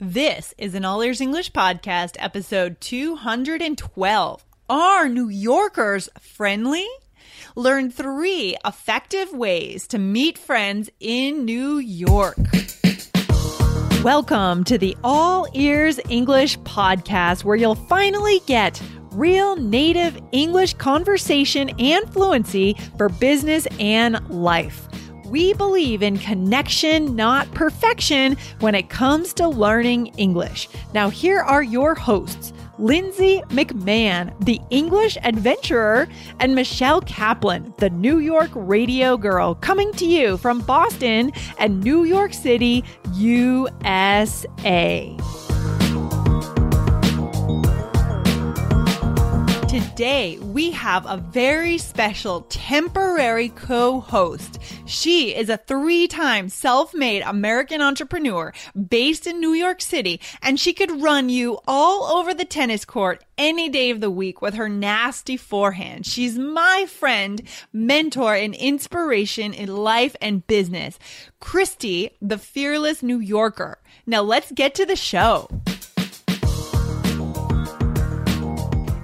This is an All Ears English Podcast, episode 212. Are New Yorkers friendly? Learn three effective ways to meet friends in New York. Welcome to the All Ears English Podcast, where you'll finally get real native English conversation and fluency for business and life. We believe in connection, not perfection, when it comes to learning English. Now, here are your hosts. Lindsay McMahon, the English adventurer, and Michelle Kaplan, the New York radio girl, coming to you from Boston and New York City, USA. Today, we have a very special temporary co host. She is a three time self made American entrepreneur based in New York City, and she could run you all over the tennis court any day of the week with her nasty forehand. She's my friend, mentor, and inspiration in life and business. Christy, the fearless New Yorker. Now, let's get to the show.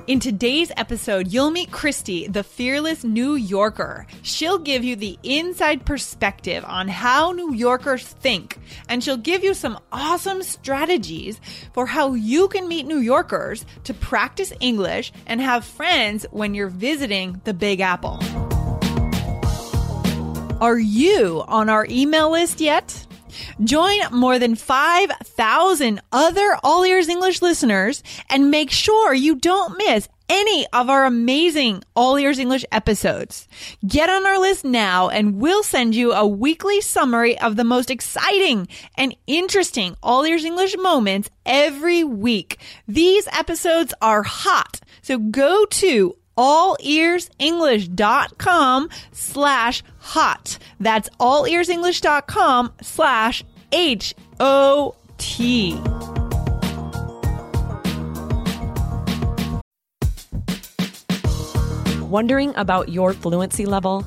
In today's episode, you'll meet Christy, the fearless New Yorker. She'll give you the inside perspective on how New Yorkers think, and she'll give you some awesome strategies for how you can meet New Yorkers to practice English and have friends when you're visiting the Big Apple. Are you on our email list yet? Join more than 5,000 other All Ears English listeners and make sure you don't miss any of our amazing All Ears English episodes. Get on our list now and we'll send you a weekly summary of the most exciting and interesting All Ears English moments every week. These episodes are hot. So go to allearsenglish.com slash hot. That's allearsenglish.com slash H O T. Wondering about your fluency level?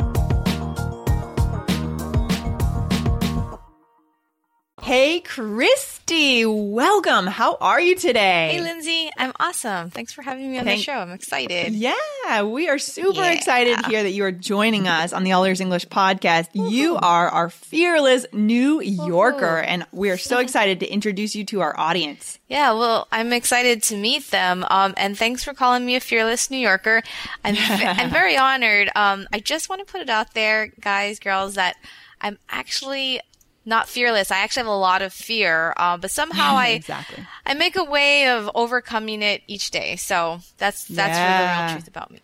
Hey, Christy, welcome. How are you today? Hey, Lindsay. I'm awesome. Thanks for having me on Thank- the show. I'm excited. Yeah, we are super Yeah. excited here that you are joining us on the All Ears English podcast. You are our fearless New Yorker, and we are so excited to introduce you to our audience. Yeah, well, I'm excited to meet them. Um, and thanks for calling me a fearless New Yorker. I'm, I'm very honored. Um, I just want to put it out there, guys, girls, that I'm actually not fearless. I actually have a lot of fear, um, but somehow I Exactly. I make a way of overcoming it each day. So that's that's the real truth about me.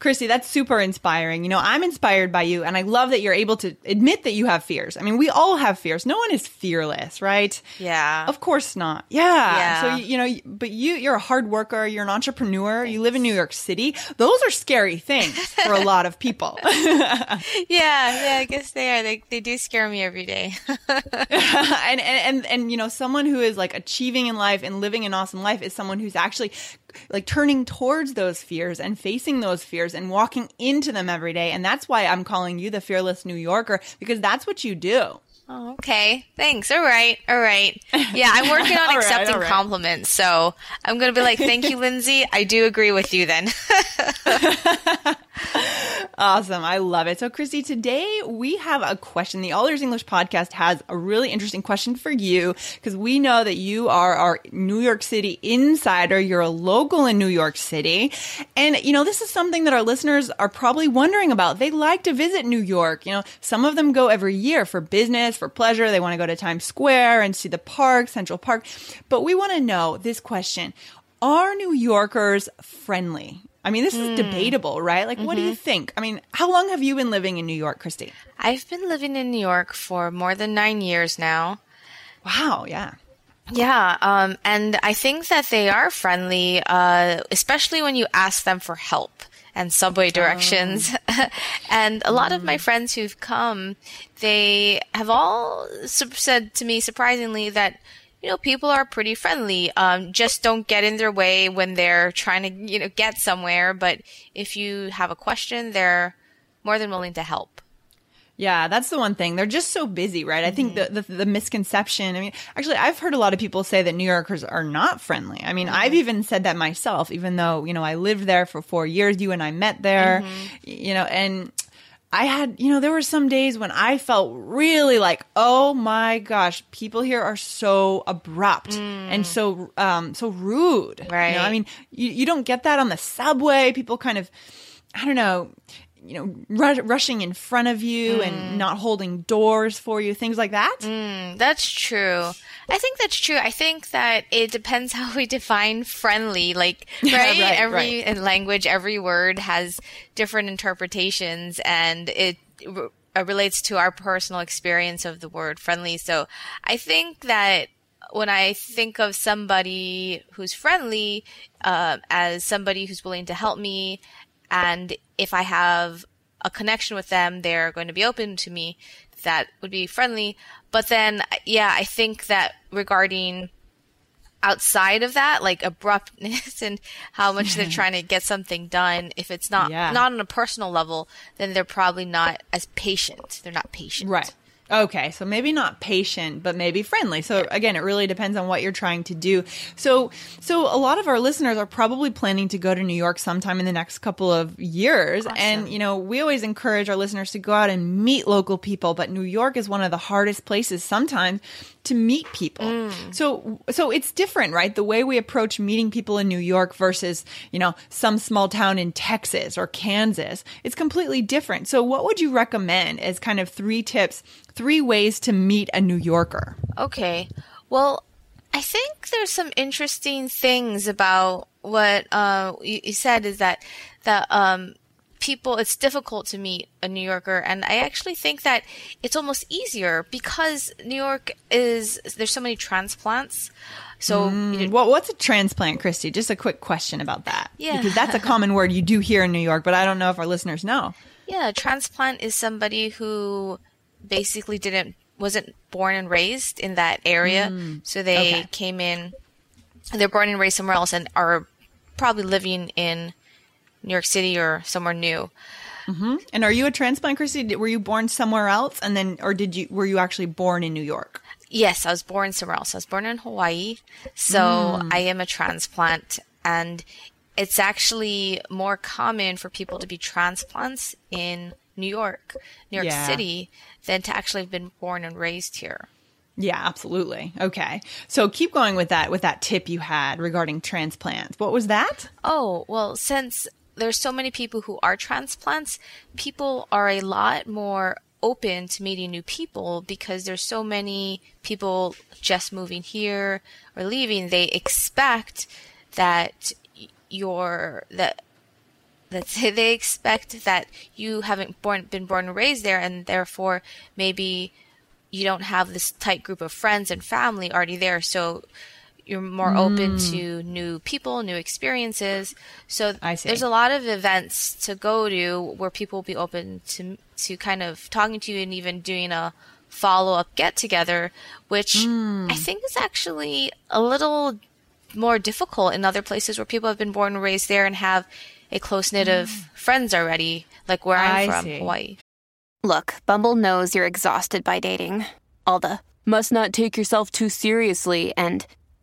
Christy, that's super inspiring. You know, I'm inspired by you, and I love that you're able to admit that you have fears. I mean, we all have fears. No one is fearless, right? Yeah. Of course not. Yeah. Yeah. So you know, but you you're a hard worker. You're an entrepreneur. You live in New York City. Those are scary things for a lot of people. yeah, yeah, I guess they are. They they do scare me every day. and, and and and you know, someone who is like achieving in life and living an awesome life is someone who's actually like turning towards those fears and facing those fears and walking into them every day. And that's why I'm calling you the fearless New Yorker because that's what you do. Oh, okay. Thanks. All right. All right. Yeah, I'm working on right, accepting all right. compliments. So I'm going to be like, thank you, Lindsay. I do agree with you then. Awesome. I love it. So, Christy, today we have a question. The All Ears English podcast has a really interesting question for you because we know that you are our New York City insider. You're a local in New York City. And, you know, this is something that our listeners are probably wondering about. They like to visit New York. You know, some of them go every year for business, for pleasure. They want to go to Times Square and see the park, Central Park. But we want to know this question Are New Yorkers friendly? I mean, this is debatable, right? Like, what do you think? I mean, how long have you been living in New York, Christy? I've been living in New York for more than nine years now. Wow, yeah. Yeah, um, and I think that they are friendly, uh, especially when you ask them for help. and subway directions. Oh. and a lot mm. of my mm. friends who've come, they have all said to me surprisingly that you know, people are pretty friendly. Um, just don't get in their way when they're trying to, you know, get somewhere. But if you have a question, they're more than willing to help. Yeah, that's the one thing. They're just so busy, right? I think mm-hmm. the, the, the misconception. I mean, actually, I've heard a lot of people say that New Yorkers are not friendly. I mean, mm-hmm. I've even said that myself, even though you know I lived there for four years. You and I met there, mm-hmm. you know, and I had, you know, there were some days when I felt really like, oh my gosh, people here are so abrupt mm. and so, um, so rude. Right. You know, I mean, you, you don't get that on the subway. People kind of, I don't know, you know, r- rushing in front of you mm. and not holding doors for you, things like that. Mm, that's true. I think that's true. I think that it depends how we define friendly. Like, right? right every right. in language, every word has different interpretations, and it uh, relates to our personal experience of the word friendly. So, I think that when I think of somebody who's friendly uh, as somebody who's willing to help me and if I have a connection with them, they're going to be open to me. That would be friendly. But then, yeah, I think that regarding outside of that, like abruptness and how much they're trying to get something done, if it's not yeah. not on a personal level, then they're probably not as patient. They're not patient. Right. Okay, so maybe not patient, but maybe friendly. So again, it really depends on what you're trying to do. So, so a lot of our listeners are probably planning to go to New York sometime in the next couple of years. Awesome. And, you know, we always encourage our listeners to go out and meet local people, but New York is one of the hardest places sometimes to meet people. Mm. So so it's different, right? The way we approach meeting people in New York versus, you know, some small town in Texas or Kansas. It's completely different. So what would you recommend as kind of three tips, three ways to meet a New Yorker? Okay. Well, I think there's some interesting things about what uh, you, you said is that that um, people, it's difficult to meet a New Yorker. And I actually think that it's almost easier because New York is, there's so many transplants. So, mm, you know, well, what's a transplant, Christy? Just a quick question about that. Yeah. Because that's a common word you do hear in New York, but I don't know if our listeners know. Yeah. transplant is somebody who basically didn't, wasn't born and raised in that area. Mm, so they okay. came in, they're born and raised somewhere else and are probably living in New York City or somewhere new. Mm-hmm. And are you a transplant, Christy? Were you born somewhere else, and then, or did you were you actually born in New York? Yes, I was born somewhere else. I was born in Hawaii, so mm. I am a transplant, and it's actually more common for people to be transplants in New York, New York yeah. City, than to actually have been born and raised here. Yeah, absolutely. Okay. So keep going with that with that tip you had regarding transplants. What was that? Oh, well, since there's so many people who are transplants, people are a lot more open to meeting new people because there's so many people just moving here or leaving. They expect that you're that that they expect that you haven't born, been born and raised there, and therefore maybe you don't have this tight group of friends and family already there. So you're more mm. open to new people, new experiences. So there's a lot of events to go to where people will be open to to kind of talking to you and even doing a follow up get together, which mm. I think is actually a little more difficult in other places where people have been born and raised there and have a close knit mm. of friends already, like where I'm from, see. Hawaii. Look, Bumble knows you're exhausted by dating. All the must not take yourself too seriously and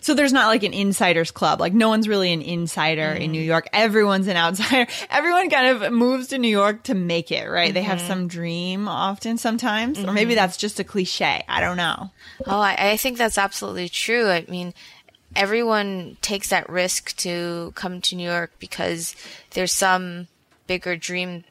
So there's not like an insiders club. Like no one's really an insider mm. in New York. Everyone's an outsider. Everyone kind of moves to New York to make it, right? Mm-hmm. They have some dream often sometimes, mm-hmm. or maybe that's just a cliche. I don't know. Oh, I, I think that's absolutely true. I mean, everyone takes that risk to come to New York because there's some bigger dream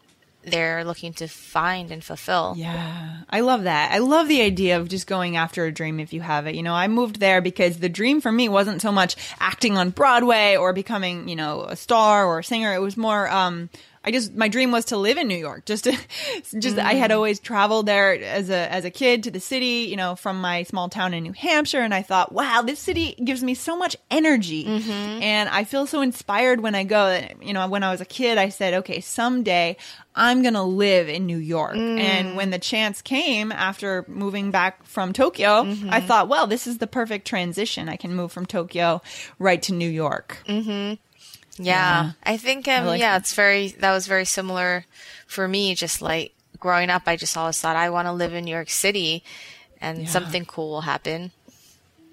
they're looking to find and fulfill. Yeah, I love that. I love the idea of just going after a dream if you have it. You know, I moved there because the dream for me wasn't so much acting on Broadway or becoming, you know, a star or a singer. It was more, um, I just my dream was to live in New York. Just to, just I had mm. always traveled there as a as a kid to the city, you know, from my small town in New Hampshire and I thought, "Wow, this city gives me so much energy." Mm-hmm. And I feel so inspired when I go. You know, when I was a kid, I said, "Okay, someday I'm going to live in New York." Mm. And when the chance came after moving back from Tokyo, I mm-hmm. thought, "Well, this is the perfect transition. I can move from Tokyo right to New York." Mm-hmm. Yeah. I think um like yeah, that. it's very that was very similar for me just like growing up I just always thought I want to live in New York City and something cool will happen.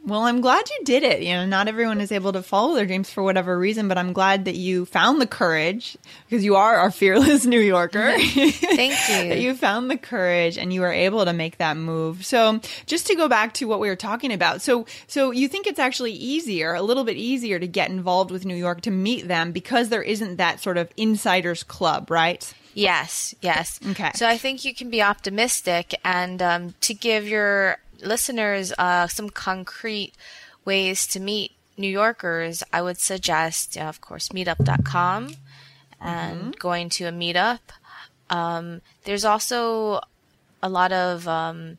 Well, I'm glad you did it. You know, not everyone is able to follow their dreams for whatever reason, but I'm glad that you found the courage because you are our fearless New Yorker. Thank you. that you found the courage and you were able to make that move. So, just to go back to what we were talking about. So, so you think it's actually easier, a little bit easier to get involved with New York to meet them because there isn't that sort of insiders club, right? Yes, yes. Okay. So I think you can be optimistic and um, to give your listeners uh, some concrete ways to meet New Yorkers, I would suggest, uh, of course, meetup.com and going to a meetup. Um, there's also a lot of um,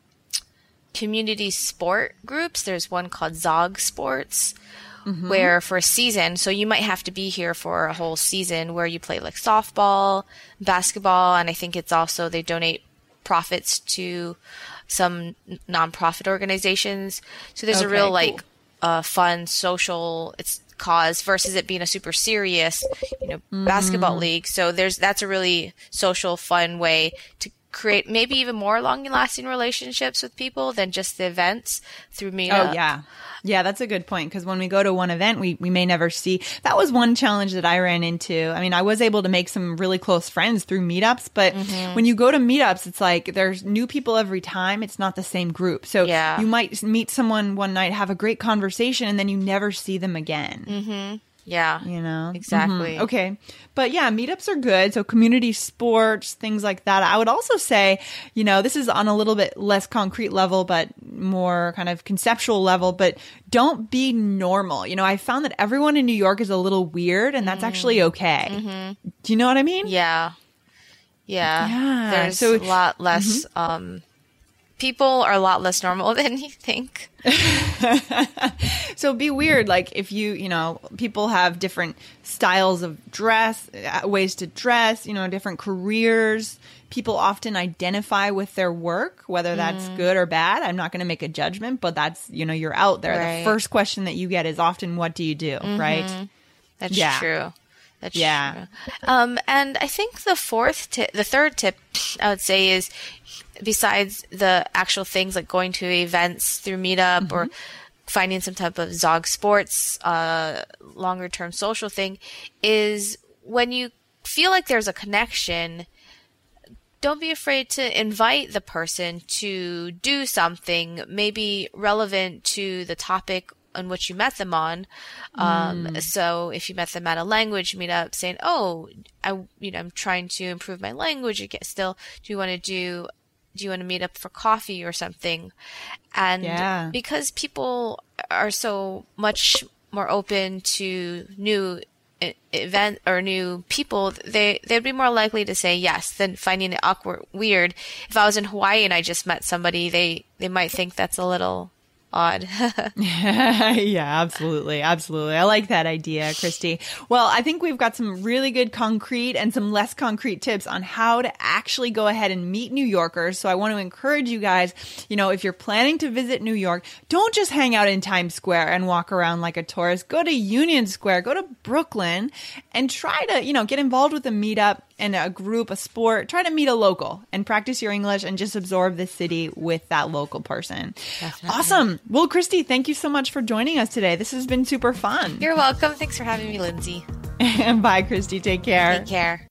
community sport groups. There's one called Zog Sports, where for a season, so you might have to be here for a whole season where you play like softball, basketball, and I think it's also they donate profits to some nonprofit organizations. So there's a real cool. like uh, fun social it's cause versus it being a super serious, you know, basketball Mm. league. So there's that's a really social, fun way to create maybe even more long lasting relationships with people than just the events through meetup. Oh yeah. Yeah, that's a good point because when we go to one event, we, we may never see. That was one challenge that I ran into. I mean, I was able to make some really close friends through meetups, but Mm-hmm. when you go to meetups, it's like there's new people every time. It's not the same group. So Yeah. you might meet someone one night, have a great conversation, and then you never see them again. Yeah. You know? Exactly. Mhm. Okay. But yeah, meetups are good. So community sports, things like that. I would also say, you know, this is on a little bit less concrete level, but more kind of conceptual level, but don't be normal. You know, I found that everyone in New York is a little weird and that's actually okay. Do you know what I mean? Yeah. Yeah. Yeah, There's so- a lot less um people are a lot less normal than you think. So be weird. Like if you, you know, people have different styles of dress, uh, ways to dress, you know, different careers. People often identify with their work, whether that's good or bad. I'm not going to make a judgment, but that's, you know, you're out there. Right. The first question that you get is often, what do you do? Right. That's Yeah. true. That's Yeah. true. Um, and I think the fourth tip, the third tip I would say is besides the actual things like going to events through Meetup or finding some type of Zog Sports, uh, longer term social thing is when you feel like there's a connection, don't be afraid to invite the person to do something maybe relevant to the topic on which you met them on. Um, So if you met them at a language meetup, saying, "Oh, I, you know, I'm trying to improve my language. Still, do you want to do?" Do you want to meet up for coffee or something? And Yeah. because people are so much more open to new event or new people, they they'd be more likely to say yes than finding it awkward, weird. If I was in Hawaii and I just met somebody, they they might think that's a little odd. yeah, absolutely. Absolutely. I like that idea, Christy. Well, I think we've got some really good concrete and some less concrete tips on how to actually go ahead and meet New Yorkers. So I want to encourage you guys, you know, if you're planning to visit New York, don't just hang out in Times Square and walk around like a tourist. Go to Union Square, go to Brooklyn and try to, you know, get involved with a meetup and a group, a sport. Try to meet a local and practice your English and just absorb the city with that local person. Awesome. Well, Christy, thank you so much for joining us today. This has been super fun. You're welcome. Thanks for having me, Lindsay. And bye, Christy. Take care. Take care.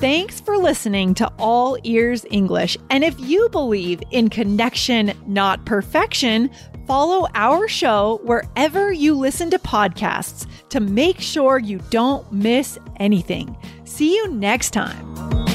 Thanks for listening to All Ears English. And if you believe in connection, not perfection, follow our show wherever you listen to podcasts to make sure you don't miss anything. See you next time.